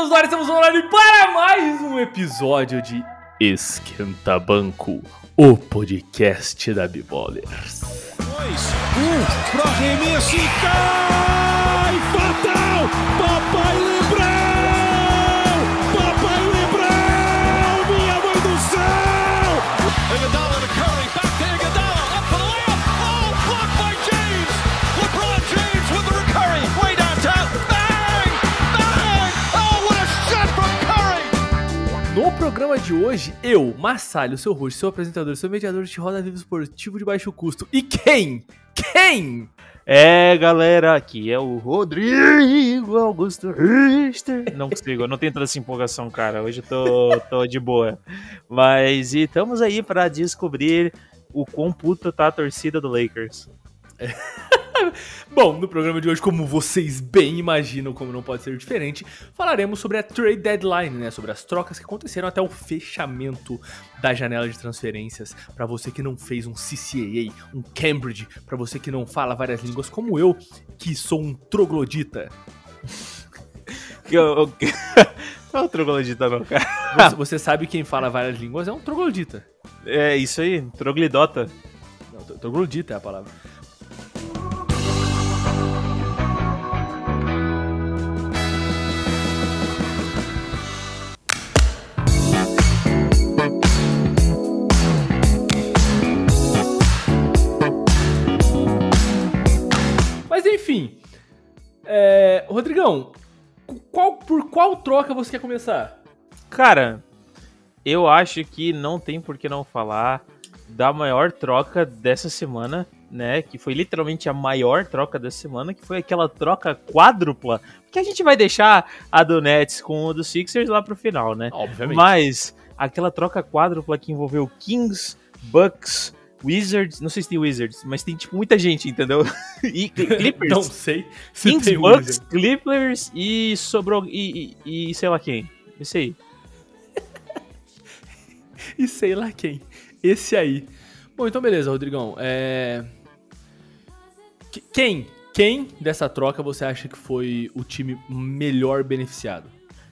estamos no ar, estamos online para mais um episódio de Esquenta Banco, o podcast da Bibolers. Dois, um, pro arremesso e cai! Fatal! Papai programa de hoje, eu, Massalho, seu host, seu apresentador, seu mediador de roda vivo esportivo de baixo custo. E quem? Quem? É, galera, aqui é o Rodrigo Augusto Richter. Não consigo, eu não tenho toda essa empolgação, cara. Hoje eu tô, tô de boa. Mas e estamos aí pra descobrir o quão puta tá a torcida do Lakers. Bom, no programa de hoje, como vocês bem imaginam, como não pode ser diferente, falaremos sobre a trade deadline, né? Sobre as trocas que aconteceram até o fechamento da janela de transferências. Pra você que não fez um CCAA, um Cambridge, pra você que não fala várias línguas como eu, que sou um troglodita. Eu- eu- Não é o troglodita, não, cara. Você, você sabe quem fala várias línguas é um troglodita. É isso aí, troglidota. Não, tro- troglodita é a palavra. É, Rodrigão, qual- por qual troca você quer começar? Cara, eu acho que não tem por que não falar da maior troca dessa semana, né? Que foi literalmente a maior troca dessa semana, que foi aquela troca quádrupla. Porque a gente vai deixar a do Nets com o do Sixers lá pro final, né? Obviamente. Mas aquela troca quádrupla que envolveu Kings, Bucks, Wizards, não sei se tem Wizards, mas tem tipo muita gente, entendeu? E Clippers. Não sei se Kings, tem Bucks, Wizard. Clippers e sobrou e, e, e sei lá quem. Isso aí. e sei lá quem. Esse aí. Bom, então beleza, Rodrigão. É... que- Quem? Quem dessa troca você acha que foi o time melhor beneficiado?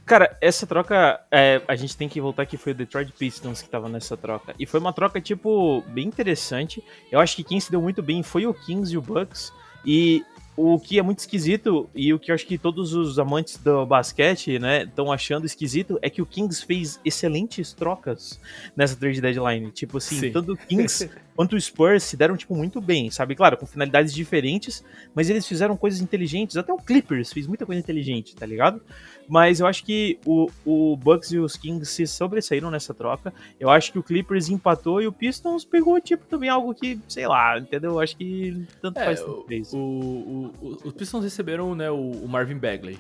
Cara, essa troca, é, a gente tem que voltar que foi o Detroit Pistons que tava nessa troca. E foi uma troca, tipo, bem interessante. Eu acho que quem se deu muito bem foi o Kings e o Bucks. E o que é muito esquisito, e o que eu acho que todos os amantes do basquete, né, estão achando esquisito, é que o Kings fez excelentes trocas nessa trade deadline. Tipo assim, Sim. tanto o Kings quanto o Spurs se deram, tipo, muito bem, sabe? Claro, com finalidades diferentes, mas eles fizeram coisas inteligentes. Até o Clippers fez muita coisa inteligente, tá ligado? Mas eu acho que o, o Bucks e os Kings se sobressaíram nessa troca. Eu acho que o Clippers empatou e o Pistons pegou, tipo, também algo que, sei lá, entendeu? Eu acho que tanto É, faz, o, tanto fez. o- o- o- os Pistons receberam né, o, o Marvin Bagley.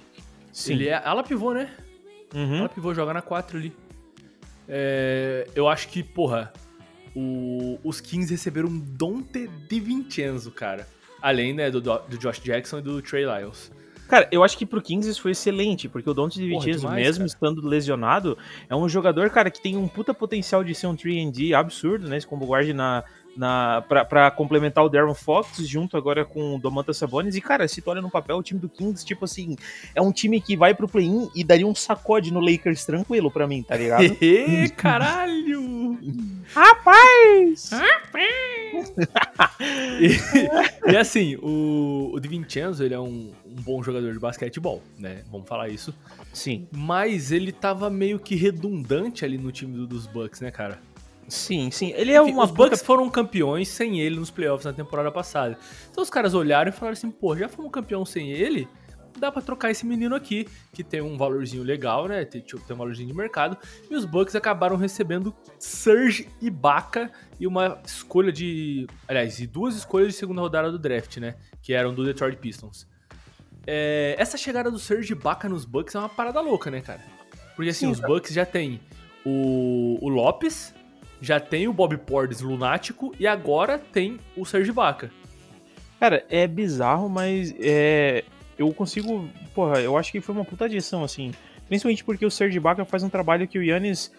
Sim. Ele é ala pivô, né? Uhum. Ala pivô, joga na 4 ali. É, eu acho que, porra, o- os Kings receberam um Dante Di Vincenzo, cara. Além, né, do, do Josh Jackson e do Trey Lyles. Cara, eu acho que pro Kings isso foi excelente, porque o Dante Porra, DiVincenzo, mesmo cara. estando lesionado, é um jogador, cara, que tem um puta potencial de ser um 3D absurdo, né? Esse combo guard na, na, pra, pra complementar o Darren Fox, junto agora com o Domantas Sabonis. E, cara, se tu olha no papel, o time do Kings, tipo assim, é um time que vai pro play-in e daria um sacode no Lakers tranquilo pra mim, tá ligado? Ê, caralho! Rapaz! e, e assim, o, o Di Vincenzo, ele é um, um bom jogador de basquetebol, né? Vamos falar isso. Sim, Mas ele tava meio que redundante ali no time do- dos Bucks, né, cara? sim, sim. Ele é uma os Bucks foram campeões sem ele nos playoffs na temporada passada. Então os caras olharam e falaram assim, pô, já fomos campeão sem ele, dá pra trocar esse menino aqui, que tem um valorzinho legal, né? Tem, tem um valorzinho de mercado. E os Bucks acabaram recebendo Serge Ibaka e uma escolha de. Aliás, e duas escolhas de segunda rodada do draft, né? Que eram do Detroit Pistons. É, essa chegada do Serge Ibaka nos Bucks é uma parada louca, né, cara? Porque assim, Sim, os Bucks já tem o, o Lopes, já tem o Bob Portis lunático e agora tem o Serge Ibaka. Cara, é bizarro, mas é, eu consigo. Porra, eu acho que foi uma puta adição, assim. Principalmente porque o Serge Ibaka faz um trabalho que o Yannis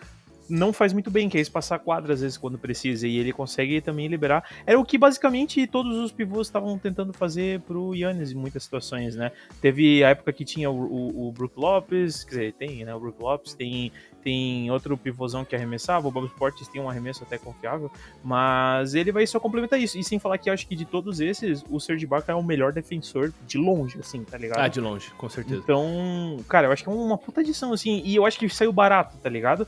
não faz muito bem, que é espaçar a quadra às vezes quando precisa, e ele consegue também liberar. Era o que basicamente todos os pivôs estavam tentando fazer pro Yannis em muitas situações, né? Teve a época que tinha o, o, o Brook Lopes, quer dizer, tem, né? O Brook Lopes, tem, tem outro pivôzão que arremessava, o Bob Portis tem um arremesso até confiável, mas ele vai só complementar isso. E sem falar que acho que de todos esses, o Serge Ibaka é o melhor defensor de longe, assim, tá ligado? Ah, de longe, com certeza. Então, cara, eu acho que é uma puta adição, assim, e eu acho que saiu barato, tá ligado?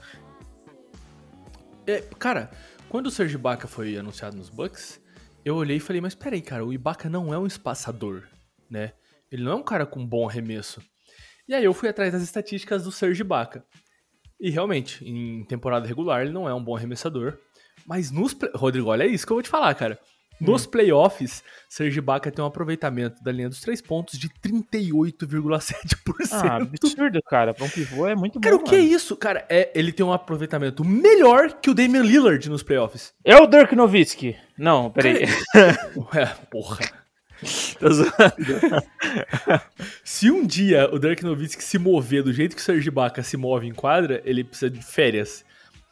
É, cara, quando o Serge Ibaka foi anunciado nos Bucks, eu olhei e falei, mas peraí, cara, o Ibaka não é um espaçador, né? Ele não é um cara com bom arremesso. E aí eu fui atrás das estatísticas do Serge Ibaka. E realmente, em temporada regular, ele não é um bom arremessador. Mas nos. Rodrigo, olha isso que eu vou te falar, cara. Nos playoffs, Serge Ibaka tem um aproveitamento da linha dos três pontos de 38,7%. Ah, absurdo, cara. Pra um pivô é muito Cara, bom. o que é mano. isso? Cara, é, ele tem um aproveitamento melhor que o Damian Lillard nos playoffs. É o Dirk Nowitzki. Não, peraí. É, porra. Se um dia o Dirk Nowitzki se mover do jeito que o Serge Ibaka se move em quadra, ele precisa de férias,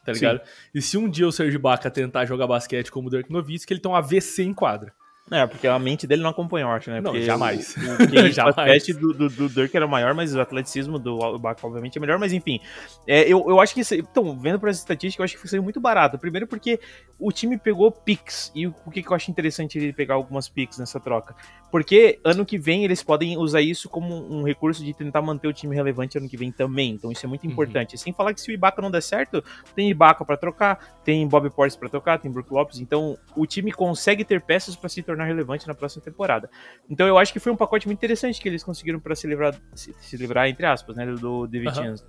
tá Sim. ligado? E se um dia o Serge Ibaka tentar jogar basquete como o Dirk Nowitzki, ele tem um AVC em quadra. É, porque a mente dele não acompanha, eu acho, né? Não, Porque jamais. O, o Jamais. basquete do, do, do Dirk era maior, mas o atleticismo do Ibaka, obviamente, é melhor. Mas enfim, é, eu, eu acho que. Então, vendo por essa estatística, eu acho que saiu muito barato. Primeiro porque o time pegou picks. E o o que, que eu acho interessante ele pegar algumas picks nessa troca? Porque ano que vem eles podem usar isso como um recurso de tentar manter o time relevante ano que vem também. Então isso é muito Uhum. importante. Sem falar que se o Ibaka não der certo, tem Ibaka pra trocar, tem Bob Portis pra trocar, tem Brook Lopes. Então o time consegue ter peças pra se tornar relevante na próxima temporada. Então eu acho que foi um pacote muito interessante que eles conseguiram pra se livrar, se, se livrar entre aspas, né, do David Aham. Chance.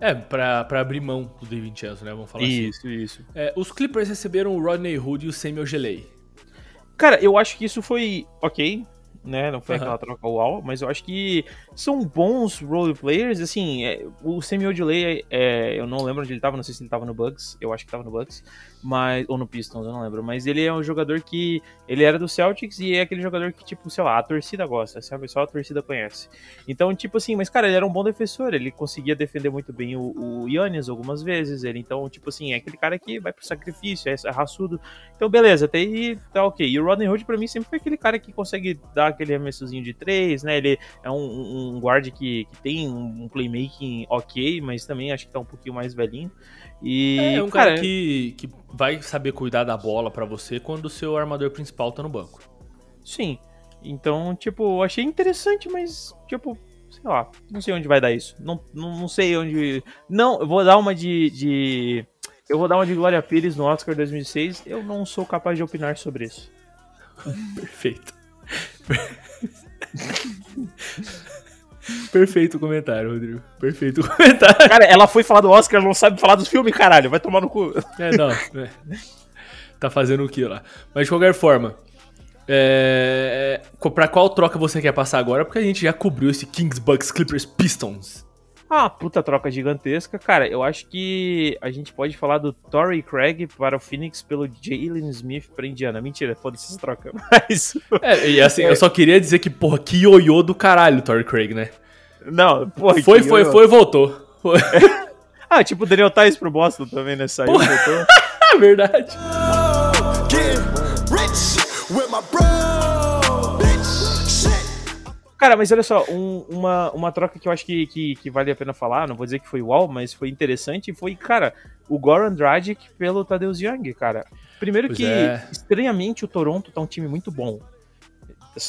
É, pra, pra abrir mão do David Chance, né? Vamos falar assim. Isso, isso. É, os Clippers receberam o Rodney Hood e o Samuel Gelei. Cara, eu acho que isso foi ok, né? Não foi Aham. aquela troca uau, mas eu acho que são bons role players. Assim, é, o Semi Odilei, é, eu não lembro onde ele tava, não sei se ele tava no Bucks, eu acho que tava no Bucks, mas, ou no Pistons, eu não lembro. Mas ele é um jogador que. Ele era do Celtics e é aquele jogador que, tipo, sei lá, a torcida gosta, sabe? Só a torcida conhece. Então, tipo assim, mas cara, ele era um bom defensor, ele conseguia defender muito bem o, o Yannis algumas vezes. Ele, então, tipo assim, é aquele cara que vai pro sacrifício, é raçudo. Então, beleza, até aí tá ok. E o Rodney Hood, pra mim, sempre foi aquele cara que consegue dar aquele arremessozinho de três, né? Ele é um, um guard que, que tem um playmaking ok, mas também acho que tá um pouquinho mais velhinho. E, É, um cara, que, que vai saber cuidar da bola pra você quando o seu armador principal tá no banco. Sim. Então, tipo, eu achei interessante, mas, tipo, sei lá, não sei onde vai dar isso. Não, não, não sei onde. Não, eu vou dar uma de. de- Eu vou dar uma de Glória Pires no Oscar 2006. Eu não sou capaz de opinar sobre isso. Perfeito. Perfeito comentário, Rodrigo. Perfeito comentário. Cara, ela foi falar do Oscar, ela não sabe falar dos filmes, caralho. Vai tomar no cu. É, não. é. Tá fazendo o que lá? Mas de qualquer forma, é... pra qual troca você quer passar agora? Porque a gente já cobriu esse Kings, Bucks, Clippers, Pistons. Ah, puta troca gigantesca. Cara, eu acho que a gente pode falar do Torrey Craig para o Phoenix pelo Jalen Smith para Indiana. Mentira, foda-se essa troca. Mas. É, e assim, eu só queria dizer que, porra, que ioiô do caralho, Torrey Craig, né? Não, porra. Foi, foi, foi e voltou. Foi. Ah, tipo o Daniel Tais pro Boston também, né? Saiu, Porra. voltou. É verdade. Get Cara, mas olha só, um- uma, uma troca que eu acho que, que, que vale a pena falar, não vou dizer que foi uau, mas foi interessante, foi, cara, o Goran Dragic pelo Tadeusz Young, cara. Primeiro Pois que, é. estranhamente, o Toronto tá um time muito bom.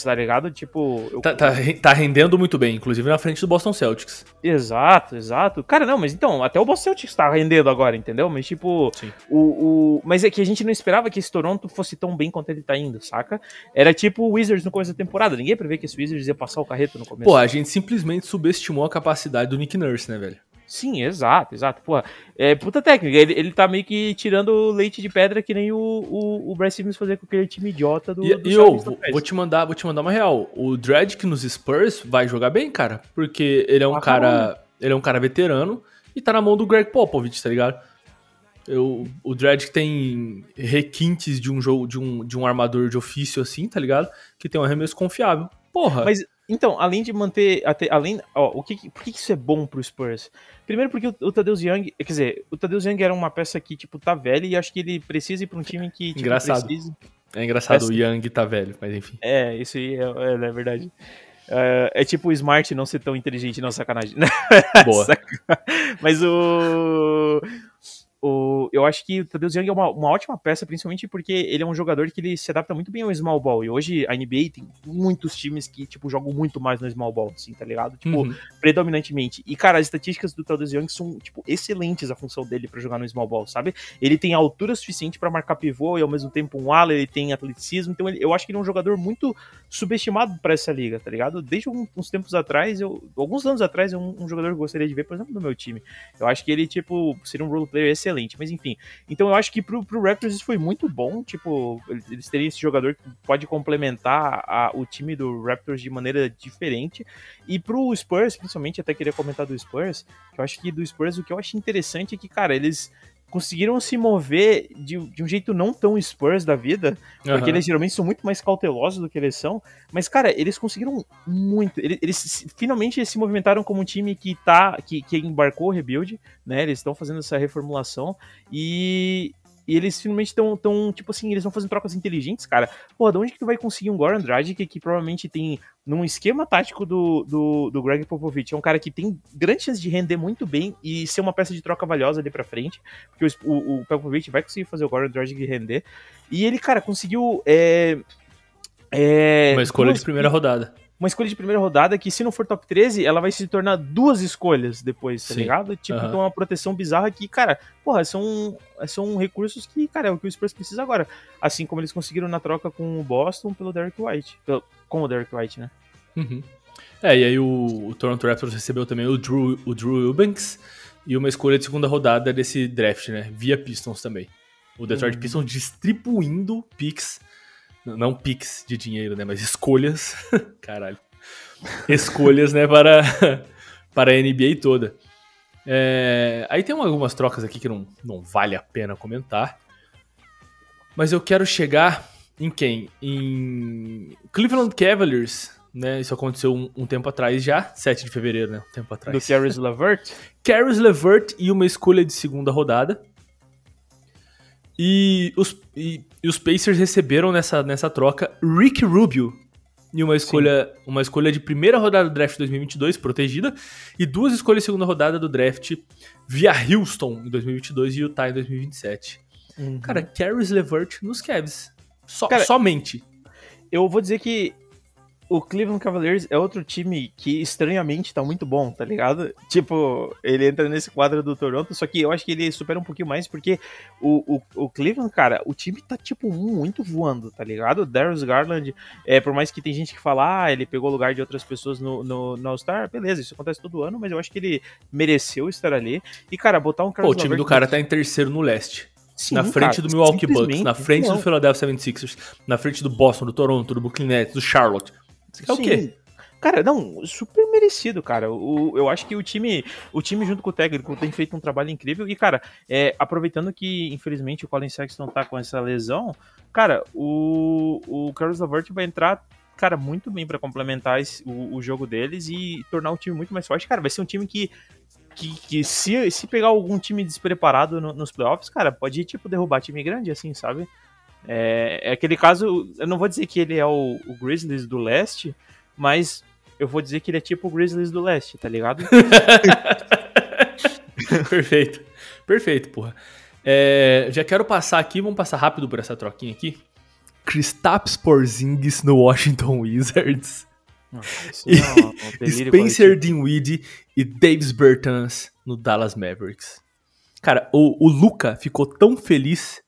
Tá ligado? Tipo. eu- Tá, tá, tá rendendo muito bem, inclusive na frente do Boston Celtics. Exato, exato. Cara, não, mas então, até o Boston Celtics tá rendendo agora, entendeu? Mas tipo, Sim. o, o. Mas é que a gente não esperava que esse Toronto fosse tão bem quanto ele tá indo, saca? Era tipo o Wizards no começo da temporada. Ninguém prevê que esse Wizards ia passar o carreto no começo. Pô, a gente simplesmente subestimou a capacidade do Nick Nurse, né, velho? Sim, exato, exato. Porra, é puta técnica. Ele, ele tá meio que tirando leite de pedra que nem o, o, o Bryce Simmons fazia com aquele time idiota do. E, do e eu vou, vou te mandar, vou te mandar uma real. O Dredd nos Spurs vai jogar bem, cara, porque ele é um Ah, cara, ele é um cara veterano e tá na mão do Greg Popovich, tá ligado? Eu, o Dredd tem requintes de um jogo de um, de um armador de ofício assim, tá ligado? Que tem um arremesso confiável. Porra. Mas, Então, além de manter. Até, além, ó, o que, por que isso é bom pro Spurs? Primeiro porque o, o Tadeusz Young. Quer dizer, o Tadeusz Young era uma peça que, tipo, tá velha e acho que ele precisa ir pra um time que. Tipo, Engraçado. precise- É engraçado, o Young tá velho, mas enfim. É, isso aí é, é, é verdade. É, é tipo o Smart não ser tão inteligente, não, sacanagem. Boa. Mas o. o eu acho que o Tadeusz Young é uma, uma ótima peça, principalmente porque ele é um jogador que ele se adapta muito bem ao small ball. E hoje a NBA tem muitos times que, tipo, jogam muito mais no small ball, assim, tá ligado? Tipo, Uhum. predominantemente. E, cara, as estatísticas do Tadeusz Young são, tipo, excelentes a função dele pra jogar no small ball, sabe? Ele tem altura suficiente pra marcar pivô e ao mesmo tempo um ala, ele tem atleticismo. Então, ele- eu acho que ele é um jogador muito subestimado pra essa liga, tá ligado? Desde uns tempos atrás, eu, alguns anos atrás, é um, um jogador que eu gostaria de ver, por exemplo, no meu time. Eu acho que ele, tipo, seria um role player excelente, mas enfim. Então, eu acho que pro, pro Raptors isso foi muito bom, tipo, eles teriam esse jogador que pode complementar a- o time do Raptors de maneira diferente. E pro Spurs, principalmente, até queria comentar do Spurs, que eu acho que do Spurs o que eu acho interessante é que, cara, eles conseguiram se mover de, de um jeito não tão Spurs da vida, porque Aham. eles geralmente são muito mais cautelosos do que eles são, mas, cara, eles conseguiram muito, eles, eles finalmente se movimentaram como um time que tá, que, que embarcou o rebuild, né, eles estão fazendo essa reformulação, e... E eles finalmente estão, tão, tipo assim, eles estão fazendo trocas inteligentes, cara. Pô, de onde que tu vai conseguir um Goran Dragic que provavelmente tem num esquema tático do, do, do Greg Popovich. É um cara que tem grande chance de render muito bem e ser uma peça de troca valiosa ali pra frente. Porque o, o, o Popovich vai conseguir fazer o Goran Dragic render. E ele, cara, conseguiu. É, é, Uma escolha duas- de primeira rodada. Uma escolha de primeira rodada que, se não for top 13, ela vai se tornar duas escolhas depois, tá Sim. ligado? Tipo, Aham. então uma proteção bizarra que, cara, porra, são, são recursos que, cara, é o que o Spurs precisa agora. Assim como eles conseguiram na troca com o Boston pelo Derek White. Pelo- com o Derek White, né? Uhum. É, e aí o, o Toronto Raptors recebeu também o Drew, o Drew Eubanks e uma escolha de segunda rodada desse draft, né? Via Pistons também. O Detroit Uhum. Pistons distribuindo picks, não picks de dinheiro, né? Mas escolhas, caralho. Escolhas, né, para, para a NBA toda. É, aí tem algumas trocas aqui que não, não vale a pena comentar. Mas eu quero chegar em quem? Em Cleveland Cavaliers, né? Isso aconteceu um, um tempo atrás já, 7 de fevereiro, né? Um tempo Do atrás. Caris LeVert. Caris LeVert e uma escolha de segunda rodada. E os, e, e os Pacers receberam nessa, nessa troca Rick Rubio e uma escolha, uma escolha de primeira rodada do draft 2022, protegida, e duas escolhas de segunda rodada do draft via Houston em 2022 e Utah em 2027. Cara, Caris LeVert nos Cavs. So, Cara, somente. eu vou dizer que o Cleveland Cavaliers é outro time que estranhamente tá muito bom, tá ligado? Tipo, ele entra nesse quadro do Toronto, só que eu acho que ele supera um pouquinho mais porque o, o, o Cleveland, cara, o time tá, tipo, muito voando, tá ligado? Darius Garland, é, por mais que tem gente que fala, ah, ele pegou o lugar de outras pessoas no, no, no All-Star, beleza, isso acontece todo ano, mas eu acho que ele mereceu estar ali. E, cara, botar um Pô, Caris o time do cara tá em terceiro no leste. Sim, na frente cara, do Milwaukee Bucks, na frente não. do Philadelphia 76ers, na frente do Boston, do Toronto, do Brooklyn Nets, do Charlotte. É o quê? Cara, não, super merecido, cara. O, eu acho que o time, o time junto com o técnico tem feito um trabalho incrível. E, cara, é, aproveitando que, infelizmente, o Colin Sexton tá com essa lesão, cara, o, o Carlos Lavert vai entrar, cara, muito bem pra complementar esse- o, o jogo deles e tornar o time muito mais forte. Cara, vai ser um time que, que, que se, se pegar algum time despreparado no- nos playoffs, cara, pode, tipo, derrubar time grande, assim, sabe? É, é aquele caso, eu não vou dizer que ele é o, o Grizzlies do leste, mas eu vou dizer que ele é tipo o Grizzlies do leste, tá ligado? Perfeito. Perfeito, porra. É, já quero passar aqui, vamos passar rápido por essa troquinha aqui. Kristaps Porzingis no Washington Wizards. É um- um delírio Spencer. Dinwiddie e Davis Bertans no Dallas Mavericks. Cara, o, o Luca ficou tão feliz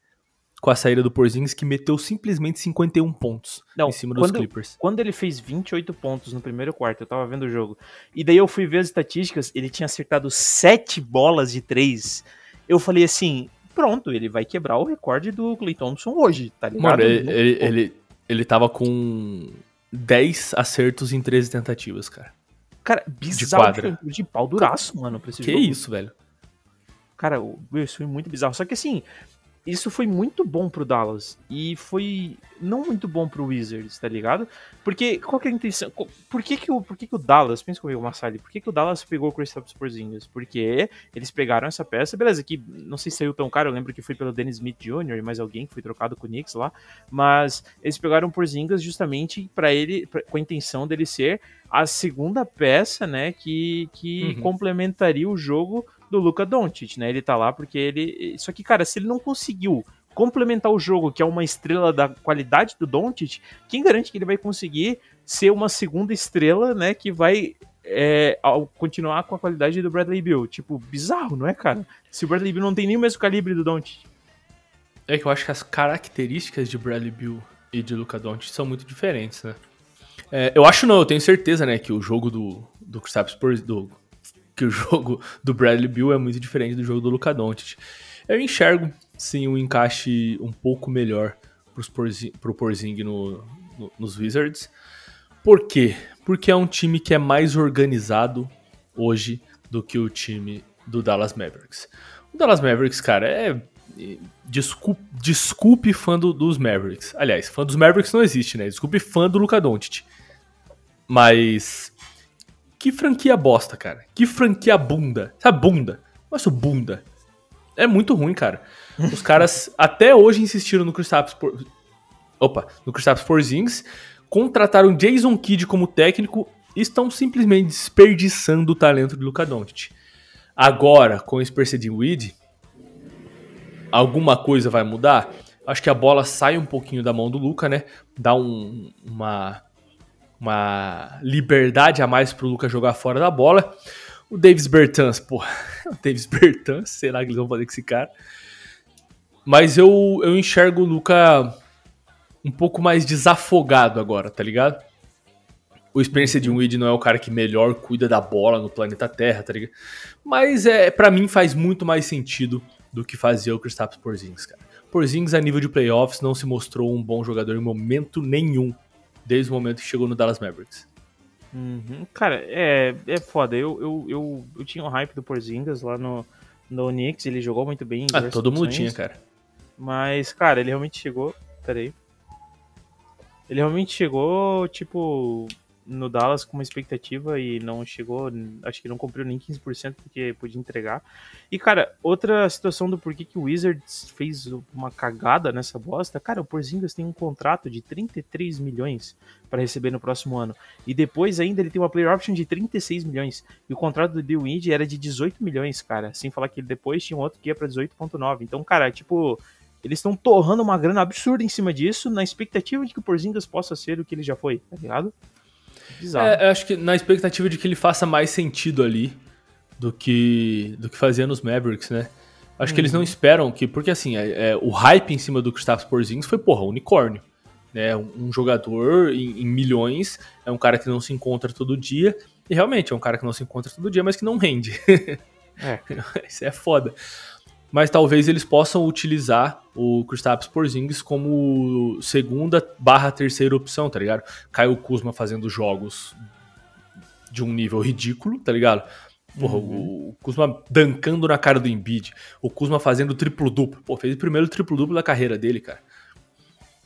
com a saída do Porzingis que meteu simplesmente 51 pontos Não, em cima dos quando- Clippers. Quando ele fez 28 pontos no primeiro quarto, eu tava vendo o jogo, e daí eu fui ver as estatísticas, ele tinha acertado 7 bolas de 3. Eu falei assim, pronto, ele vai quebrar o recorde do Clay Thompson hoje, tá ligado? Mano, ele, ele, ele, ele tava com 10 acertos em 13 tentativas, cara. Cara, bizarro quadra. de, de pau duraço, mano, pra esse Que jogo. isso, velho? Cara, o- isso foi muito bizarro. Só que assim, isso foi muito bom pro Dallas. E foi não muito bom pro Wizards, tá ligado? Porque qual que é a intenção? Por que que o, por que que o Dallas, pensa comigo, Massali, por que que o Dallas pegou o Kristaps Porzingis? Porque eles pegaram essa peça, beleza, que não sei se saiu tão caro, eu lembro que foi pelo Dennis Smith Jr. e mais alguém que foi trocado com o Knicks lá, mas eles pegaram o Porzingis justamente para ele, pra, com a intenção dele ser a segunda peça, né, que, que uhum. complementaria o jogo do Luka Doncic, né? Ele tá lá porque ele. Só que, cara, se ele não conseguiu complementar o jogo, que é uma estrela da qualidade do Doncic, quem garante que ele vai conseguir ser uma segunda estrela, né? Que vai é, continuar com a qualidade do Bradley Bill? Tipo, bizarro, não é, cara? Se o Bradley Bill não tem nem o mesmo calibre do Doncic. É que eu acho que as características de Bradley Bill e de Luka Doncic são muito diferentes, né? É, eu acho não, eu tenho certeza, né, que o jogo do, do Kristaps do que o jogo do Bradley Bill é muito diferente do jogo do Luka Doncic. Eu enxergo, sim, um encaixe um pouco melhor para o Porzing no, no, nos Wizards. Por quê? Porque é um time que é mais organizado hoje do que o time do Dallas Mavericks. O Dallas Mavericks, cara, é. Desculpe, desculpe fã do, dos Mavericks. Aliás, fã dos Mavericks não existe, né? Desculpe fã do Luka Doncic. Mas que franquia bosta, cara. Que franquia bunda. Sabe bunda? Nossa, bunda. É muito ruim, cara. Os caras até hoje insistiram no Kristaps por... Opa, no Kristaps Porzingis, contrataram Jason Kidd como técnico e estão simplesmente desperdiçando o talento de Luka Doncic. Agora, com esse Spercedin Weed, alguma coisa vai mudar? Acho que a bola sai um pouquinho da mão do Luca, né? Dá um, uma uma liberdade a mais pro Lucas jogar fora da bola. O Davis Bertans, pô, o Davis Bertans, o que eles vão fazer com esse cara. Mas eu, eu enxergo o Luca um pouco mais desafogado agora, tá ligado? O Spencer de Weed não é o cara que melhor cuida da bola no planeta Terra, tá ligado? Mas é, para mim faz muito mais sentido do que fazia o Kristaps Porzingis, cara. Porzingis a nível de playoffs não se mostrou um bom jogador em momento nenhum desde o momento que chegou no Dallas Mavericks. Uhum. Cara, é, é foda. Eu, eu, eu, eu tinha um hype do Porzingas lá no, no Knicks, ele jogou muito bem. Ah, todo mundo tinha, cara. Mas, cara, ele realmente chegou. Peraí. Ele realmente chegou, tipo, no Dallas com uma expectativa e não chegou, acho que não cumpriu nem 15% porque podia entregar. E, cara, outra situação do porquê que o Wizards fez uma cagada nessa bosta, cara, o Porzingis tem um contrato de 33 milhões para receber no próximo ano. E depois ainda ele tem uma player option de 36 milhões. E o contrato do Bill Weed era de 18 milhões, cara. Sem falar que depois tinha um outro que ia para 18.9. Então, cara, tipo, eles estão torrando uma grana absurda em cima disso, na expectativa de que o Porzingis possa ser o que ele já foi, tá ligado? Bizarro. É, eu acho que na expectativa de que ele faça mais sentido ali do que do que fazia nos Mavericks, né? Acho hum. que eles não uhum. esperam que, porque assim, é, é, o hype em cima do Kristaps Porzingis foi, porra, unicórnio. Né? Um, um jogador em, em, milhões, é um cara que não se encontra todo dia, e realmente é um cara que não se encontra todo dia, mas que não rende. É. Isso é foda mas talvez eles possam utilizar o Kristaps Porzingis como segunda barra terceira opção, tá ligado? Caio Kuzma fazendo jogos de um nível ridículo, tá ligado? Porra, uhum. o Kuzma dancando na cara do Embiid, o Kuzma fazendo triplo-duplo. Pô, fez o primeiro triplo-duplo da carreira dele, cara.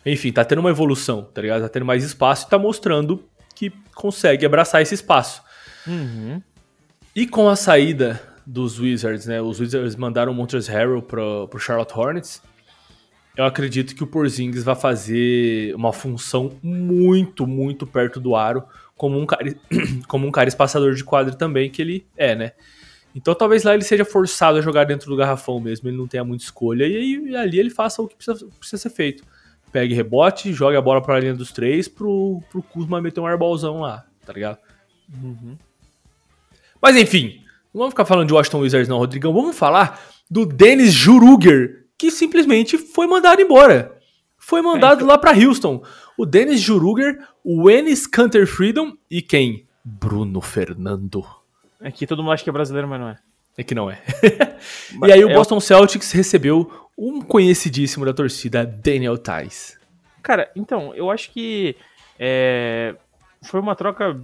Enfim, tá tendo uma evolução, tá ligado? Tá tendo mais espaço e tá mostrando que consegue abraçar esse espaço. Uhum. E com a saída dos Wizards, né? Os Wizards mandaram o Montrezl Harrell pro, pro Charlotte Hornets. Eu acredito que o Porzingis vai fazer uma função muito, muito perto do aro, como um cara, como um cara espaçador de quadro também, que ele é, né? Então talvez lá ele seja forçado a jogar dentro do garrafão mesmo, ele não tenha muita escolha, e aí ali ele faça o que precisa, precisa ser feito. Pegue rebote, jogue a bola para a linha dos três pro, pro Kuzma meter um airbalzão lá, tá ligado? Uhum. Mas enfim, não vamos ficar falando de Washington Wizards, não, Rodrigão. Vamos falar do Dennis Juruger, que simplesmente foi mandado embora. Foi mandado é, então... lá para Houston. O Dennis Juruger, o Ennis Canter Freedom e quem? Bruno Fernando. É que todo mundo acha que é brasileiro, mas não é. É que não é. e aí o é Boston Celtics recebeu um conhecidíssimo da torcida, Daniel Tice. Cara, então, eu acho que é, foi uma troca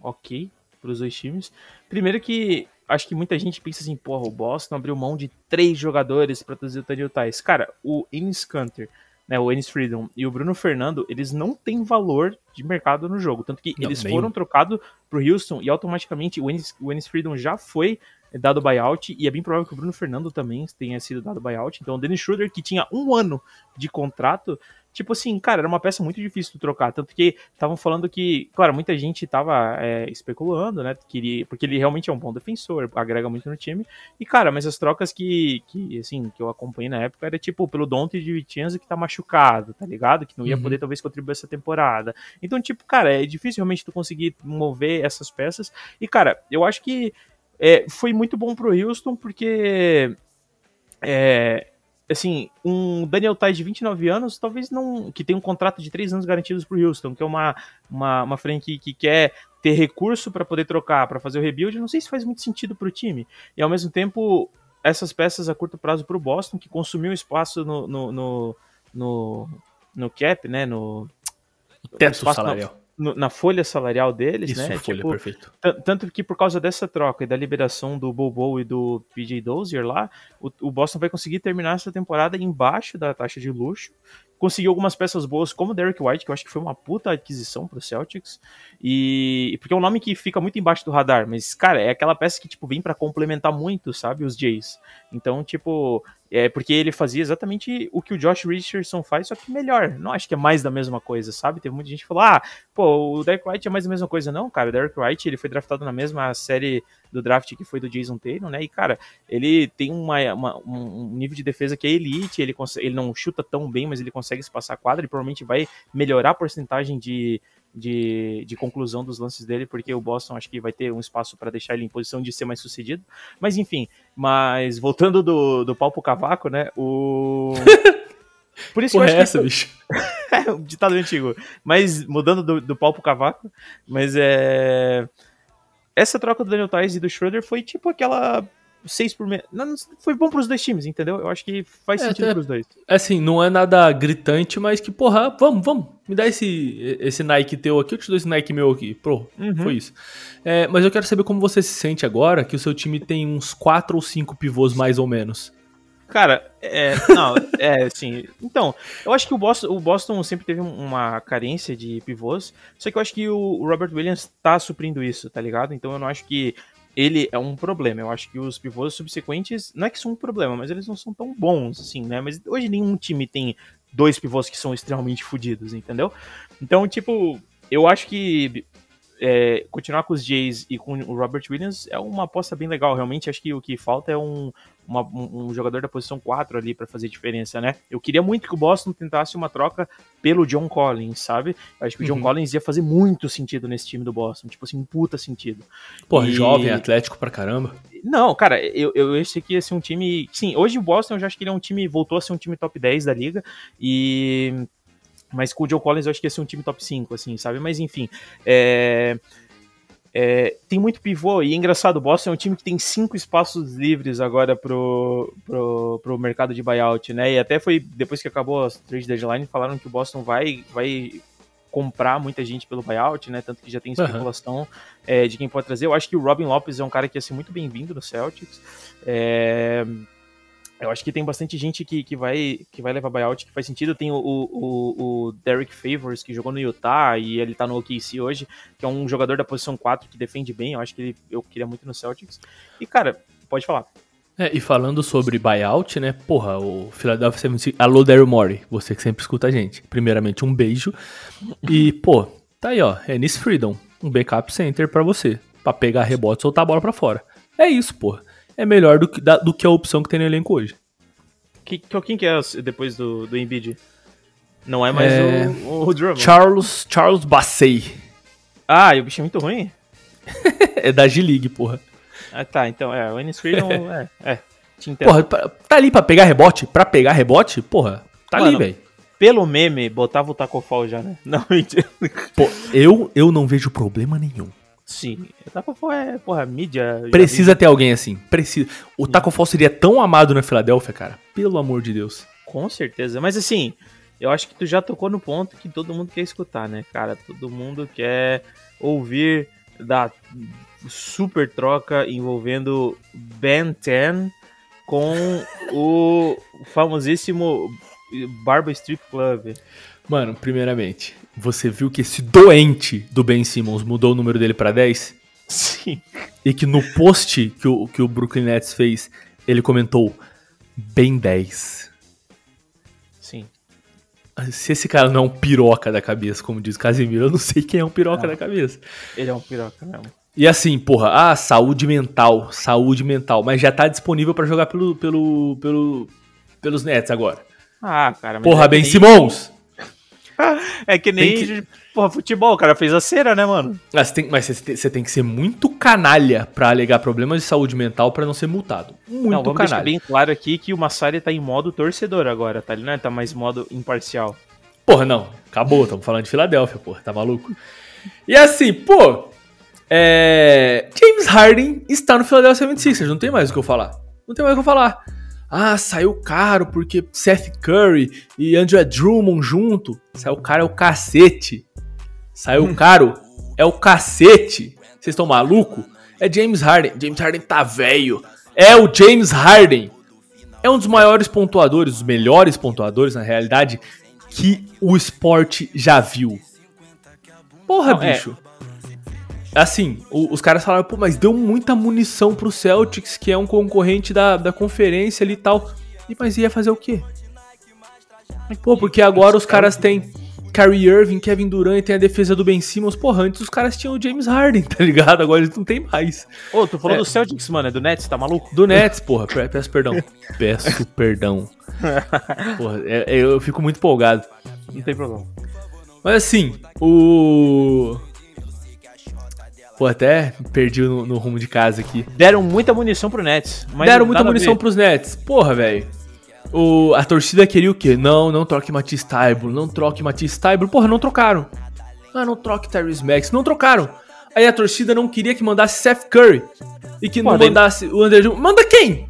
ok, pros dois times. Primeiro que acho que muita gente pensa assim, porra, o Boston abriu mão de três jogadores para trazer o Daniel Tais. Cara, o Ennis Canter, né, o Ennis Freedom e o Bruno Fernando, eles não têm valor de mercado no jogo. Tanto que Não, eles foram trocados pro Houston e automaticamente o Ennis, o Ennis Freedom já foi dado buyout e é bem provável que o Bruno Fernando também tenha sido dado buyout. Então o Dennis Schroeder, que tinha um ano de contrato, tipo assim, cara, era uma peça muito difícil de trocar. Tanto que estavam falando que, claro, muita gente tava é, especulando, né? Queria, porque ele realmente é um bom defensor, agrega muito no time. E, cara, mas as trocas que, que assim, que eu acompanhei na época era tipo pelo Dante de Vincenzo que tá machucado, tá ligado? Que não ia Uhum. poder talvez contribuir essa temporada. Então, tipo, cara, é difícil realmente tu conseguir mover essas peças. E, cara, eu acho que é, foi muito bom pro Houston, porque é, assim, um Daniel Tais de 29 anos, talvez não. que tem um contrato de 3 anos garantidos pro Houston, que é uma, uma, uma franquia que quer ter recurso para poder trocar, para fazer o rebuild, não sei se faz muito sentido pro time. E ao mesmo tempo, essas peças a curto prazo pro Boston, que consumiu espaço no, no, no, no, no cap, né? No, Teto espaço salarial. No- na folha salarial deles, Isso, né? folha, Tipo, perfeito. Tan- Tanto que por causa dessa troca e da liberação do Bobo e do PJ Dozier lá, o, o Boston vai conseguir terminar essa temporada embaixo da taxa de luxo. Conseguiu algumas peças boas, como Derek White, que eu acho que foi uma puta aquisição pro Celtics. E porque é um nome que fica muito embaixo do radar, mas, cara, é aquela peça que, tipo, vem pra complementar muito, sabe, os Jays. Então, tipo, é porque ele fazia exatamente o que o Josh Richardson faz, só que melhor. Não acho que é mais da mesma coisa, sabe? Teve muita gente que falou, ah, pô, o Derek White é mais da mesma coisa. Não, cara, o Derek White, ele foi draftado na mesma série do draft que foi do Jason Tatum, né? E, cara, ele tem uma, uma- um nível de defesa que é elite, ele, consegue, ele não chuta tão bem, mas ele consegue se passar a quadra e provavelmente vai melhorar a porcentagem de, de, de conclusão dos lances dele, porque o Boston acho que vai ter um espaço para deixar ele em posição de ser mais sucedido. Mas enfim, mas voltando do, do pau pro cavaco, né? O. Por isso que eu Porra, acho é que essa, bicho? é um ditado antigo. Mas mudando do, do pau pro cavaco, mas é. Essa troca do Daniel Tais e do Schroeder foi tipo aquela 6 por menos. Foi bom pros dois times, entendeu? Eu acho que faz É, sentido até- pros dois. Assim, não é nada gritante, mas que, porra, vamos, vamos. Me dá esse, esse Nike teu aqui, eu te dou esse Nike meu aqui. Pô, Uhum. foi isso. É, mas eu quero saber como você se sente agora que o seu time tem uns 4 ou 5 pivôs mais ou menos. Cara, é. Não, é assim. Então, eu acho que o Boston, o Boston sempre teve uma carência de pivôs. Só que eu acho que o Robert Williams tá suprindo isso, tá ligado? Então eu não acho que ele é um problema. Eu acho que os pivôs subsequentes não é que são um problema, mas eles não são tão bons, assim, né? Mas hoje nenhum time tem dois pivôs que são extremamente fodidos, entendeu? Então, tipo, eu acho que é, continuar com os Jays e com o Robert Williams é uma aposta bem legal. Realmente, acho que o que falta é um, uma- um, jogador da posição 4 ali pra fazer diferença, né? Eu queria muito que o Boston tentasse uma troca pelo John Collins, sabe? Eu acho que o John Uhum. Collins ia fazer muito sentido nesse time do Boston. Tipo assim, um puta sentido. Porra, E- jovem, atlético pra caramba. Não, cara, eu, eu achei que ia ser um time. Sim, hoje o Boston eu já acho que ele é um time. Voltou a ser um time top 10 da liga. E. Mas com o Joe Collins eu acho que ia ser um time top 5, assim, sabe? Mas enfim. É. é, tem muito pivô e é engraçado, o Boston é um time que tem cinco espaços livres agora pro, pro, pro mercado de buyout, né? E até foi depois que acabou a trade deadline, falaram que o Boston vai, vai comprar muita gente pelo buyout, né? Tanto que já tem especulação é, de quem pode trazer. Eu acho que o Robin Lopes é um cara que ia ser muito bem-vindo no Celtics. É, eu acho que tem bastante gente que, que, vai, que vai levar buyout que faz sentido. Tem o, o, o Derek Favors, que jogou no Utah e ele tá no OKC hoje, que é um jogador da posição 4 que defende bem. Eu acho que ele, eu queria muito no Celtics. E, cara, pode falar. É, e falando sobre buyout, né? Porra, o Philadelphia 76... Alô, Daryl Morey, você que sempre escuta a gente. Primeiramente, um beijo. E, pô, tá aí, ó. Ennis Freedom, um backup center pra você. Pra pegar rebote e soltar a bola pra fora. É isso, porra. É melhor do que, da- do que a opção que tem no elenco hoje. Que, que- quem que é depois do, do Embiid? Não é mais É, o, o Drummond. Charles, Charles Bassey. Ah, e o bicho é muito ruim? é da G-League, porra. Ah, tá. Então, é. O Ennis Freedom, é. É. Te entendo. Porra, tá ali pra pegar rebote? Pra pegar rebote? Porra, tá ali, Mano, velho. Pelo meme, botava o Taco Fall já, né? Não, mentira. Pô, eu, eu não vejo problema nenhum. Sim. O Taco Fall é, porra, mídia. Precisa ter alguém assim. Precisa. O Taco Fall seria tão amado na Filadélfia, cara. Pelo amor de Deus. Com certeza. Mas assim, eu acho que tu já tocou no ponto que todo mundo quer escutar, né, cara? Todo mundo quer ouvir da super troca envolvendo Ben 10 com o famosíssimo Barba Strip Club. Mano, primeiramente, você viu que esse doente do Ben Simmons mudou o número dele pra 10? Sim. E que no post que o, que o Brooklyn Nets fez, ele comentou Ben 10. Sim. Se esse cara não é um piroca da cabeça, como diz Casimiro, eu não sei quem é um piroca Não. da cabeça. Ele é um piroca mesmo. E assim, porra, ah, saúde mental, saúde mental, mas já tá disponível pra jogar pelo, pelo, pelo, pelos Nets agora. Ah, cara. mas Porra, é Ben Simmons! É que nem. Tem Porra, futebol, o cara fez a cera, né, mano? Mas, tem, mas você, tem, você tem que ser muito canalha pra alegar problemas de saúde mental pra não ser multado. Muito Não, vamos deixar canalha. bem claro aqui que o Massari tá em modo torcedor agora, tá? Ele não tá mais modo imparcial. Porra, não. Acabou, estamos falando de Filadélfia, porra. Tá maluco? E assim, pô. É... James Harden está no Philadelphia 76ers. Não tem mais o que eu falar. Não tem mais o que eu falar. Ah, saiu caro porque Seth Curry e Andrew Drummond junto. Saiu caro é o cacete. Saiu caro é o cacete. Vocês estão maluco? É James Harden. James Harden tá velho. É o James Harden. É um dos maiores pontuadores, os melhores pontuadores, na realidade, que o esporte já viu. Porra, Não, é. bicho. Assim, o- os caras falaram, pô, mas deu muita munição pro Celtics, que é um concorrente da, da conferência ali e tal. E, mas ia fazer o quê? Pô, porque agora os caras têm Kyrie Irving, Kevin Durant e tem a defesa do Ben Simmons. Porra, antes os caras tinham o James Harden, tá ligado? Agora eles não tem mais. Ô, tu falou É. do Celtics, mano, é do Nets, tá maluco? Do Nets, porra, pe- peço perdão. Peço perdão. Porra, é- é- eu fico muito empolgado. Não tem problema. Mas assim, o. Pô, até perdi no, no rumo de casa aqui. Deram muita munição pro Nets. Deram muita munição pros Nets. Porra, velho. O, a torcida queria o quê? Não, não troque Matisse Taibo, não troque Matisse Taibo. Porra, não trocaram. Ah, não troque Tyrese Max. Não trocaram. Aí a torcida não queria que mandasse Seth Curry. E que Pô, não mandasse o André. Manda quem?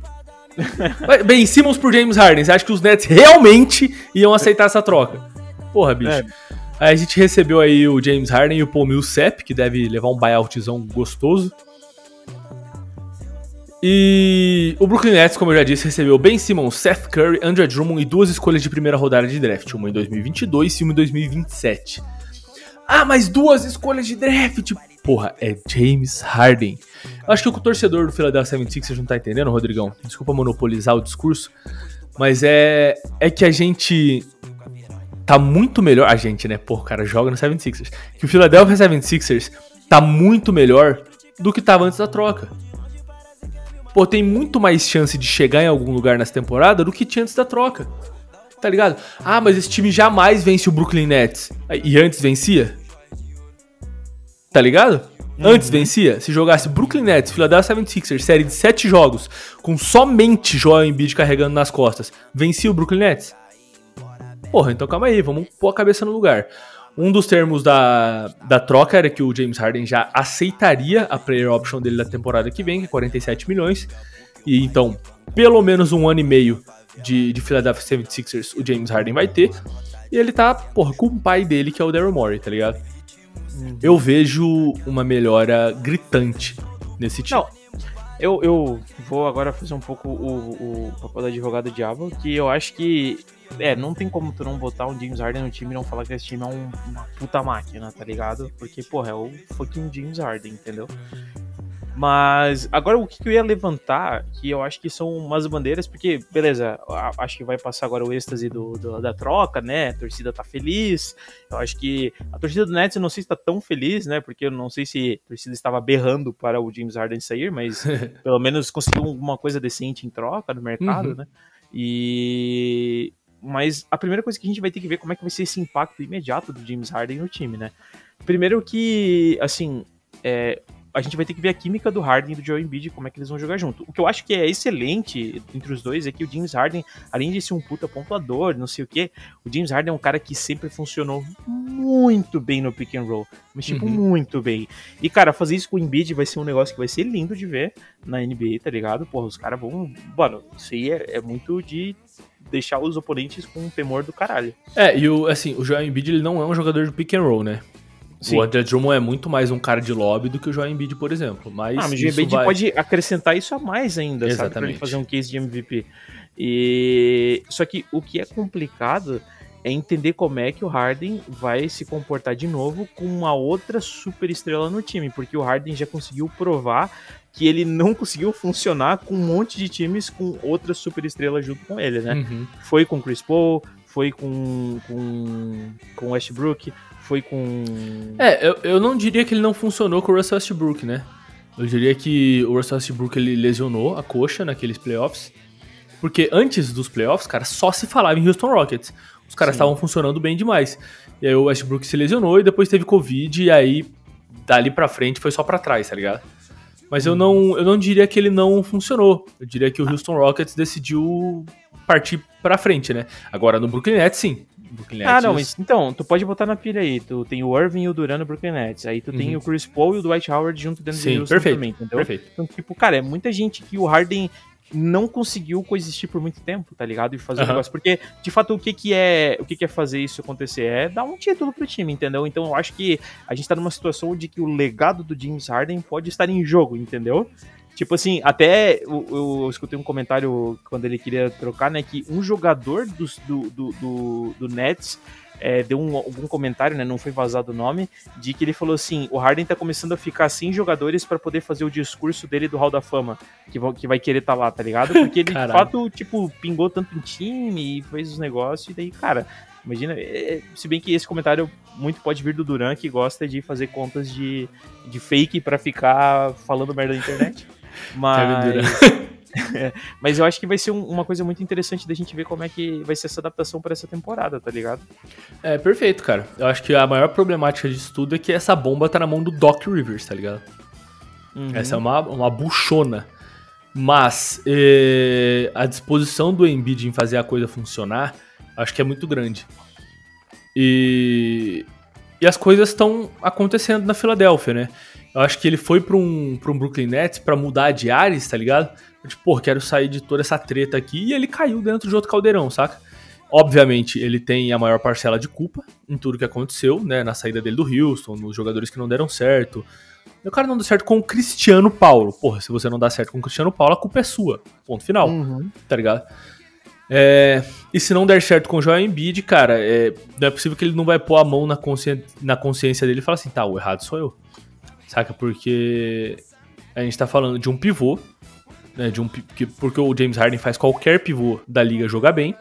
Ben Simmons por James Harden. Você acha que os Nets realmente iam aceitar essa troca? Porra, bicho. É. A gente recebeu aí o James Harden e o Paul Millsap, que deve levar um buyoutzão gostoso. E o Brooklyn Nets, como eu já disse, recebeu Ben Simmons, Seth Curry, Andrew Drummond e duas escolhas de primeira rodada de draft, uma em 2022 e uma em 2027. Ah, mas duas escolhas de draft! Porra, é James Harden. Acho que o torcedor do Philadelphia 76ers não tá entendendo, Rodrigão. Desculpa monopolizar o discurso, mas é é que a gente tá muito melhor. A gente, né? Pô, o cara joga no 76ers. Que o Philadelphia 76ers tá muito melhor do que tava antes da troca. Pô, tem muito mais chance de chegar em algum lugar nessa temporada do que tinha antes da troca. Tá ligado? Ah, mas esse time jamais vence o Brooklyn Nets. E antes vencia? Tá ligado? Antes vencia. Se jogasse Brooklyn Nets, Philadelphia 76ers, série de 7 jogos, com somente Joel Embiid carregando nas costas, vencia o Brooklyn Nets? Porra, então calma aí, vamos pôr a cabeça no lugar. Um dos termos da, da troca era que o James Harden já aceitaria a player option dele da temporada que vem, que é 47 milhões. E então, pelo menos um ano e meio de, de Philadelphia 76ers o James Harden vai ter. E ele tá, porra, com o pai dele, que é o Daryl Morey, tá ligado? Eu vejo uma melhora gritante nesse time. Não, eu, eu vou agora fazer um pouco o, o papel do advogado diabo, que eu acho que. É, não tem como tu não botar um James Harden no time e não falar que esse time é um- uma puta máquina, tá ligado? Porque, porra, é o fucking James Harden, entendeu? Mas agora o que eu ia levantar, que eu acho que são umas bandeiras, porque, beleza, acho que vai passar agora o êxtase do, do- da troca, né? A torcida tá feliz. Eu acho que a torcida do Nets eu não sei se tá tão feliz, né? Porque eu não sei se a torcida estava berrando para o James Harden sair, mas pelo menos conseguiu alguma coisa decente em troca no mercado, Uhum. né? E mas a primeira coisa que a gente vai ter que ver é como é que vai ser esse impacto imediato do James Harden no time, né? Primeiro que, assim, é, a gente vai ter que ver a química do Harden e do Joel Embiid, como é que eles vão jogar junto. O que eu acho que é excelente entre os dois é que o James Harden, além de ser um puta pontuador, não sei o que, o James Harden é um cara que sempre funcionou muito bem no pick and roll. Mas, tipo, Uhum. muito bem. E, cara, fazer isso com o Embiid vai ser um negócio que vai ser lindo de ver na NBA, tá ligado? Porra, os caras vão... Mano, isso aí é, é muito de deixar os oponentes com um temor do caralho. É, e o, assim, o Joel Embiid ele não é um jogador de pick and roll, né? Sim. O André Drummond é muito mais um cara de lobby do que o Joel Embiid, por exemplo. Mas, Ah, mas o Embiid vai- pode acrescentar isso a mais ainda, sabe? Pra ele Exatamente. fazer um case de MVP. E só que o que é complicado é entender como é que o Harden vai se comportar de novo com uma outra super estrela no time, porque o Harden já conseguiu provar que ele não conseguiu funcionar com um monte de times com outra super estrela junto com ele, né? Uhum. Foi com Chris Paul, foi com com com Westbrook, foi com É, eu, eu não diria que ele não funcionou com o Russell Westbrook, né? Eu diria que o Russell Westbrook ele lesionou a coxa naqueles playoffs. Porque antes dos playoffs, cara, só se falava em Houston Rockets. Os caras estavam funcionando bem demais. E aí o Westbrook se lesionou e depois teve Covid, e aí dali pra frente foi só pra trás, tá ligado? Mas eu não, eu não diria que ele não funcionou. Eu diria que o Houston Rockets decidiu partir pra frente, né? Agora no Brooklyn Nets, sim. Brooklyn Ah, Nets, não, mas então, tu pode botar na pilha aí. Tu tem o Irving e o Duran no Brooklyn Nets. Aí tu tem Uhum. o Chris Paul e o Dwight Howard junto dentro Sim, do Houston perfeito, também, entendeu? Perfeito. Então, tipo, cara, é muita gente que o Harden não conseguiu coexistir por muito tempo, tá ligado? E fazer o Aham. negócio. Porque, de fato, o que que é o que que é fazer isso acontecer? É dar um título pro time, entendeu? Então eu acho que a gente tá numa situação de que o legado do James Harden pode estar em jogo, entendeu? Tipo assim, até eu, eu escutei um comentário quando ele queria trocar, né? Que um jogador dos- do, do, do, do Nets é, deu um, algum comentário, né? Não foi vazado o nome, de que ele falou assim: o Harden tá começando a ficar sem jogadores pra poder fazer o discurso dele do Hall da Fama, que, vai- que vai querer estar lá, tá ligado? Porque ele de fato, tipo, pingou tanto em time e fez os negócios, e daí, cara. Imagina, é, se bem que esse comentário muito pode vir do Duran, que gosta de fazer contas de, de fake pra ficar falando merda na internet. Mas, Kevin mas eu acho que vai ser um- uma coisa muito interessante da gente ver como é que vai ser essa adaptação pra essa temporada, tá ligado? É, perfeito, cara. Eu acho que a maior problemática disso tudo é que essa bomba tá na mão do Doc Rivers, tá ligado? Uhum. Essa é uma, uma buchona. Mas eh, a disposição do Embiid em fazer a coisa funcionar, acho que é muito grande. E, e as coisas estão acontecendo na Filadélfia, né? Eu acho que ele foi pra um, pra um Brooklyn Nets pra mudar de ares, tá ligado? Tipo, pô, quero sair de toda essa treta aqui. E ele caiu dentro de outro caldeirão, saca? Obviamente, ele tem a maior parcela de culpa em tudo que aconteceu, né? Na saída dele do Houston, nos jogadores que não deram certo. O cara não deu certo com o Cristiano Paulo. Porra, se você não dá certo com o Cristiano Paulo, a culpa é sua. Ponto final, Uhum. tá ligado? É, e se não der certo com o Joel Embiid, cara, é, não é possível que ele não vai pôr a mão na, consci... na consciência dele e falar assim, tá, o errado sou eu. Saca? Porque a gente tá falando de um pivô, né? De um, que- porque o James Harden faz qualquer pivô da liga jogar bem,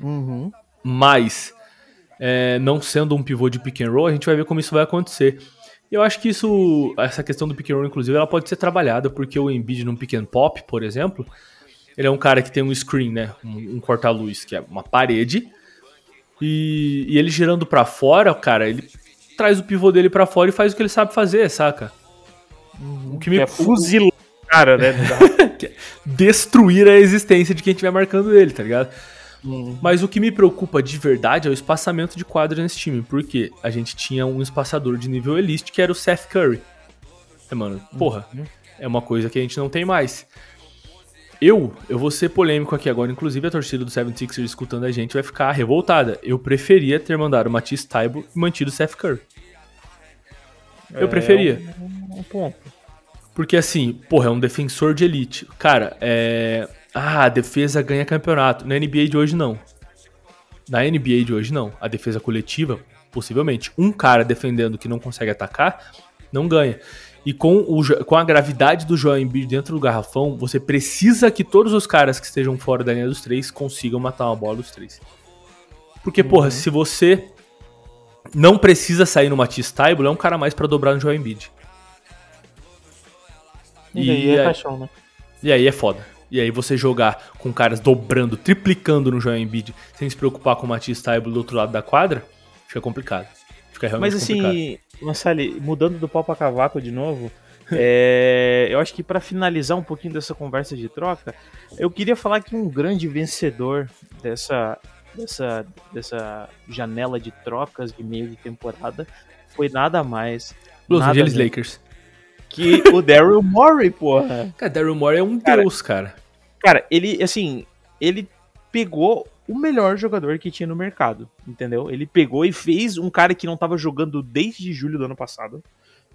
Uhum. mas é, não sendo um pivô de pick and roll, a gente vai ver como isso vai acontecer. E eu acho que isso, essa questão do pick and roll, inclusive, ela pode ser trabalhada, porque o Embiid num pick and pop, por exemplo, ele é um cara que tem um screen, né, um, um corta-luz, que é uma parede, e, e ele girando pra fora, cara, ele traz o pivô dele pra fora e faz o que ele sabe fazer, saca? O que me é fuzilar cara, né? destruir a existência de quem estiver marcando ele, tá ligado? Uhum. Mas o que me preocupa de verdade é o espaçamento de quadra nesse time, porque a gente tinha um espaçador de nível elite que era o Seth Curry. É, mano, porra, é uma coisa que a gente não tem mais. Eu, eu vou ser polêmico aqui agora, inclusive a torcida do 76ers escutando a gente vai ficar revoltada. Eu preferia ter mandado o Matisse Taibo e mantido o Seth Curry. Eu preferia. Um ponto. Porque assim, porra, é um defensor de elite. Cara, é. Ah, a defesa ganha campeonato. Na NBA de hoje, não. Na NBA de hoje, não. A defesa coletiva, possivelmente. Um cara defendendo que não consegue atacar, não ganha. E com, o, com a gravidade do Joel Embiid dentro do garrafão, você precisa que todos os caras que estejam fora da linha dos três consigam matar uma bola dos três. Porque, porra, se você não precisa sair no Matisse Taibo, é um cara mais pra dobrar no Joel Embiid. E, daí é aí- paixão, né? e aí é foda. E aí você jogar com caras dobrando, triplicando no Joel Embiid, sem se preocupar com o Matisse Taibo do outro lado da quadra, fica complicado. Fica realmente Mas assim, Massali, mudando do pau pra cavaco de novo, é, eu acho que pra finalizar um pouquinho dessa conversa de troca, eu queria falar que um grande vencedor dessa, dessa, dessa janela de trocas de meio de temporada foi nada mais Los Angeles Lakers. Que o Daryl Morey, porra. Cara, Daryl Morey é um Cara, deus, cara. Cara, ele, assim, ele pegou o melhor jogador que tinha no mercado, entendeu? Ele pegou e fez um cara que não tava jogando desde julho do ano passado,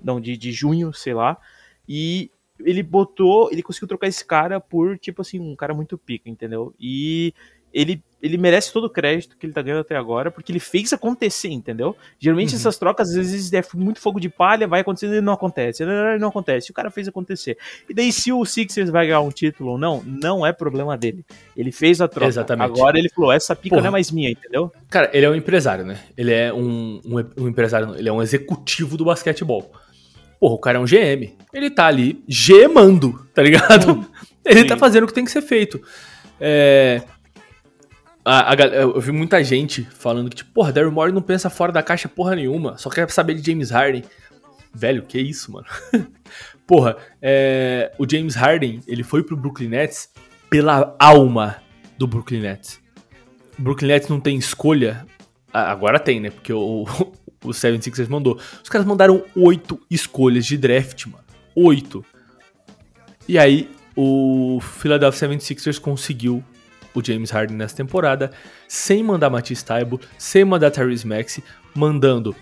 não, de, de junho, sei lá, e ele botou, ele conseguiu trocar esse cara por, tipo assim, um cara muito pica, entendeu? E ele, ele merece todo o crédito que ele tá ganhando até agora, porque ele fez acontecer, entendeu? Geralmente Uhum. essas trocas, às vezes, é muito fogo de palha, vai acontecer e não acontece, não, não acontece. O cara fez acontecer. E daí, se o Sixers vai ganhar um título ou não, não é problema dele. Ele fez a troca. Exatamente. Agora ele falou, essa pica Porra. não é mais minha, entendeu? Cara, ele é um empresário, né? Ele é um, um, um empresário, ele é um executivo do basquetebol. Porra, o cara é um GM. Ele tá ali gemando, tá ligado? Ele Sim. tá fazendo o que tem que ser feito. É. A, a eu vi muita gente falando que, tipo, porra, Daryl Morey não pensa fora da caixa porra nenhuma, só quer saber de James Harden. Velho, que isso, mano? porra, é, o James Harden, ele foi pro Brooklyn Nets pela alma do Brooklyn Nets. O Brooklyn Nets não tem escolha. Agora tem, né? Porque o, o 76ers mandou. Os caras mandaram oito escolhas de draft, mano. Oito. E aí, o Philadelphia 76ers conseguiu o James Harden nessa temporada, sem mandar Matisse Taibo, sem mandar Tyrese Maxey, mandando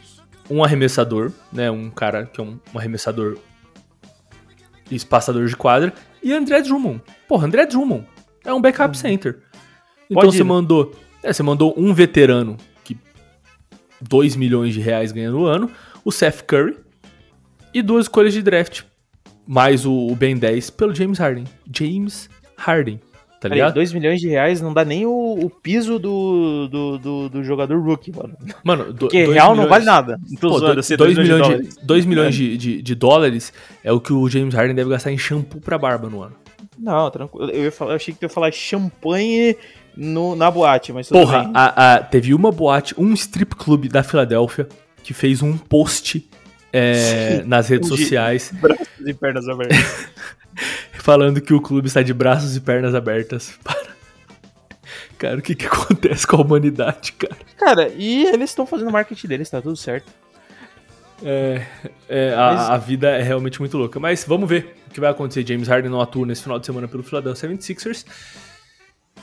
um arremessador, né? Um cara que é um, um arremessador espaçador de quadra, e André Drummond. Porra, André Drummond é um backup center. Então Pode você ir, né? mandou. É, você mandou um veterano que 2 milhões de reais ganha no ano, o Seth Curry, e duas escolhas de draft. Mais o, o Ben 10 pelo James Harden. James Harden, tá Peraí, ligado? 2 milhões de reais não dá nem o, o piso do, do, do, do jogador rookie, mano. Mano, do, Porque real não milhões- vale nada. Não tô Pô, zoando, do- assim, 2 dois milhões, dólares. de, dois milhões de, de, de dólares é o que o James Harden deve gastar em shampoo pra barba no ano. Não, tranquilo. Eu, ia falar, eu achei que tu ia falar champanhe no, na boate, mas tudo Porra, bem. a- a- teve uma boate, um strip club da Filadélfia que fez um post é, nas redes De- sociais Braços e pernas abertas. falando que o clube está de braços e pernas abertas. Para. Cara, o que, que acontece com a humanidade, cara? Cara, e eles estão fazendo o marketing deles, tá tudo certo. É, é, a, Mas- a vida é realmente muito louca. Mas vamos ver o que vai acontecer. James Harden não atua nesse final de semana pelo Philadelphia 76ers.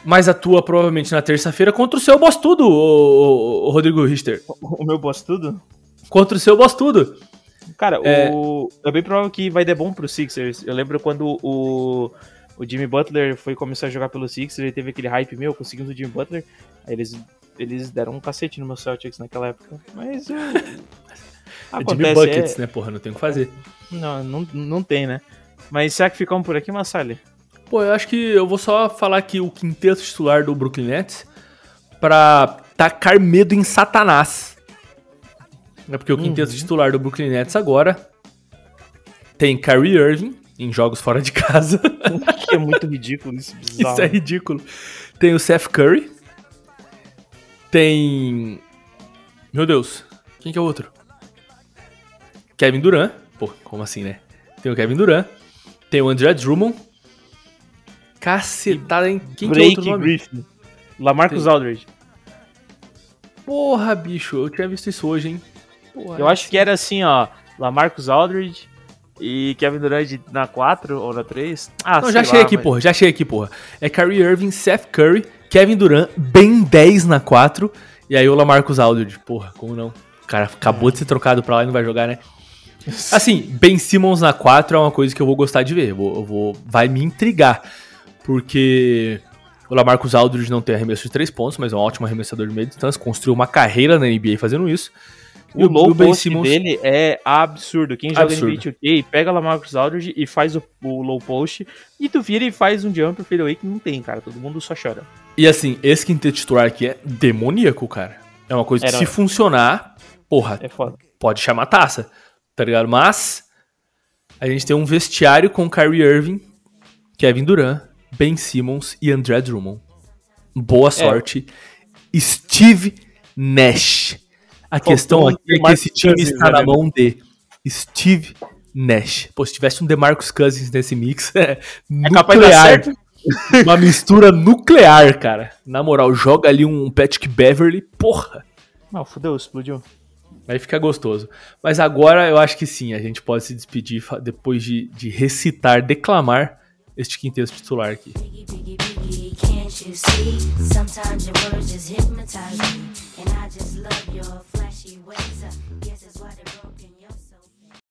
Mas atua provavelmente na terça-feira contra o seu boss tudo, o, o Rodrigo Richter. O, o meu boss tudo? Contra o seu boss tudo. Cara, É. o, é bem provável que vai dar bom pro Sixers. Eu lembro quando o, o Jimmy Butler foi começar a jogar pelo Sixers, ele teve aquele hype meu, conseguindo o Jimmy Butler. Aí eles, eles deram um cacete no meu Celtics naquela época. Mas. é, É Jimmy acontece, Buckets, é- né, porra? Não tem o que fazer. Não, não, não tem, né? Mas será que ficamos por aqui, Massali? Pô, eu acho que eu vou só falar aqui o quinteto titular do Brooklyn Nets pra tacar medo em Satanás. É porque o quinteto titular do Brooklyn Nets agora tem Kyrie Irving em jogos fora de casa. que é muito ridículo isso, bizarro. Isso é ridículo. Tem o Seth Curry. Tem. Meu Deus, quem que é o outro? Kevin Durant. Pô, como assim, né? Tem o Kevin Durant. Tem o André Drummond. Cacetada, hein? Quem que é outro nome? Griffin. Lamarcus Tem- Aldridge. Porra, bicho, eu tinha visto isso hoje, hein? Eu acho que era assim, ó. Lamarcus Aldridge e Kevin Durant na 4 ou na 3. Ah, Não, sei já achei lá, aqui, mas- porra, já achei aqui, porra. É Kyrie Irving, Seth Curry, Kevin Durant, Ben 10 na 4, e aí o Lamarcus Aldridge. Porra, como não? O cara acabou de ser trocado pra lá e não vai jogar, né? Assim, Ben Simmons na 4 é uma coisa que eu vou gostar de ver. Eu vou, eu vou- vai me intrigar. Porque o Lamarcus Aldridge não tem arremesso de 3 pontos, mas é um ótimo arremessador de meia distância. Construiu uma carreira na NBA fazendo isso. O low o Ben post Simmons- dele é absurdo. Quem joga Absurdo. NBA 2K pega Lamarcus Aldridge e faz o, o low post e tu vira e faz um jumper fadeaway que não tem, cara. Todo mundo só chora. E assim, esse quinteto titular aqui é demoníaco, cara. É uma coisa que Era- se funcionar, porra, É foda. pode chamar taça, tá ligado? Mas a gente tem um vestiário com Kyrie Irving, Kevin Durant, Ben Simmons e André Drummond. Boa sorte. Steve Nash. A questão um aqui é que esse time Cousins, está na né, mão de Steve Nash. Pô, se tivesse um DeMarcus Cousins nesse mix, é, É nuclear. Uma mistura nuclear, cara. Na moral, joga ali um Patrick Beverly, porra. Não, fudeu, explodiu. Aí fica gostoso. Mas agora eu acho que sim, a gente pode se despedir depois de, de recitar, declamar este quinteto titular aqui.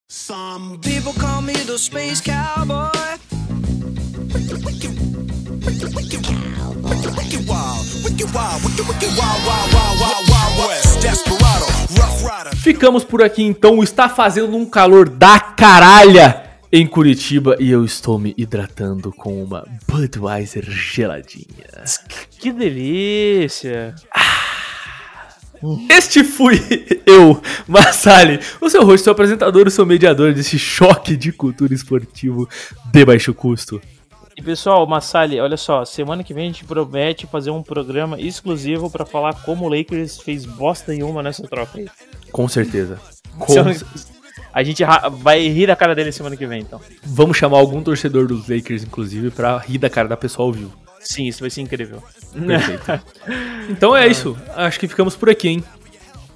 Some people call me the space cowboy. Ficamos por aqui então. Está fazendo um calor da caralha em Curitiba e eu estou me hidratando com uma Budweiser geladinha. Que delícia! Este fui eu, Massali, o seu host, seu apresentador, o seu mediador desse choque de cultura esportivo de baixo custo. E pessoal, Massali, olha só, semana que vem a gente promete fazer um programa exclusivo pra falar como o Lakers fez bosta nenhuma nessa troca aí. Com certeza. Com Semana- cer- A gente vai rir da cara dele semana que vem, então. Vamos chamar algum torcedor dos Lakers, inclusive, pra rir da cara da pessoa ao vivo. Sim, isso vai ser incrível. Perfeito. então é isso. Acho que ficamos por aqui, hein?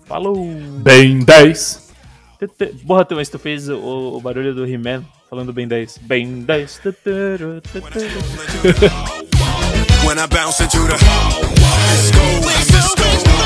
Falou! Bem 10. Tete- Porra, tu, mas tu fez o, o barulho do He-Man falando bem 10. Bem 10. Teteru, teteru. When I bounce into the disco